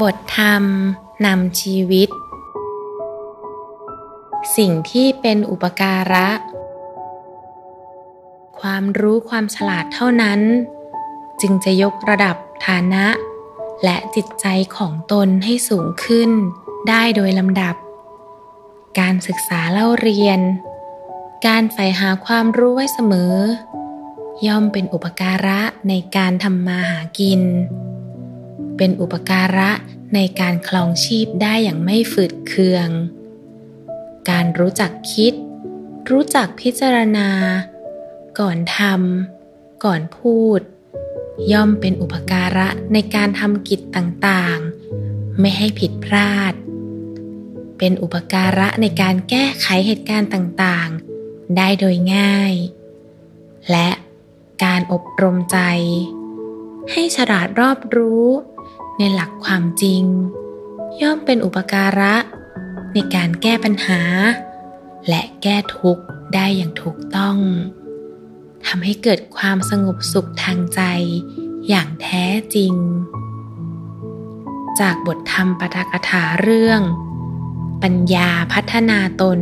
บทธรรมนำชีวิต สิ่งที่เป็นอุปการะ ความรู้ความฉลาดเท่านั้น จึงจะยกระดับฐานะ และจิตใจของตนให้สูงขึ้นได้โดยลำดับ การศึกษาเล่าเรียน การใฝ่หาความรู้ไว้เสมอ ย่อมเป็นอุปการะในการทำมาหากิน เป็นอุปการะในการคลองชีพได้อย่างไม่ฝืดเคือง การรู้จักคิด รู้จักพิจารณา ก่อนทำก่อนพูด ย่อมเป็นอุปการะในการทำกิจต่างๆ ไม่ให้ผิดพลาด เป็นอุปการะในการแก้ไขเหตุการณ์ต่างๆ ได้โดยง่าย และการอบรมใจ ให้ฉลาดรอบรู้ ในหลักความจริง ย่อมเป็นอุปการะ ในการแก้ปัญหา และแก้ทุกข์ได้อย่างถูกต้องทำให้เกิดความสงบสุขทางใจอย่างแท้จริง จากบทธรรมปฐกถาเรื่อง ปัญญาพัฒนาตน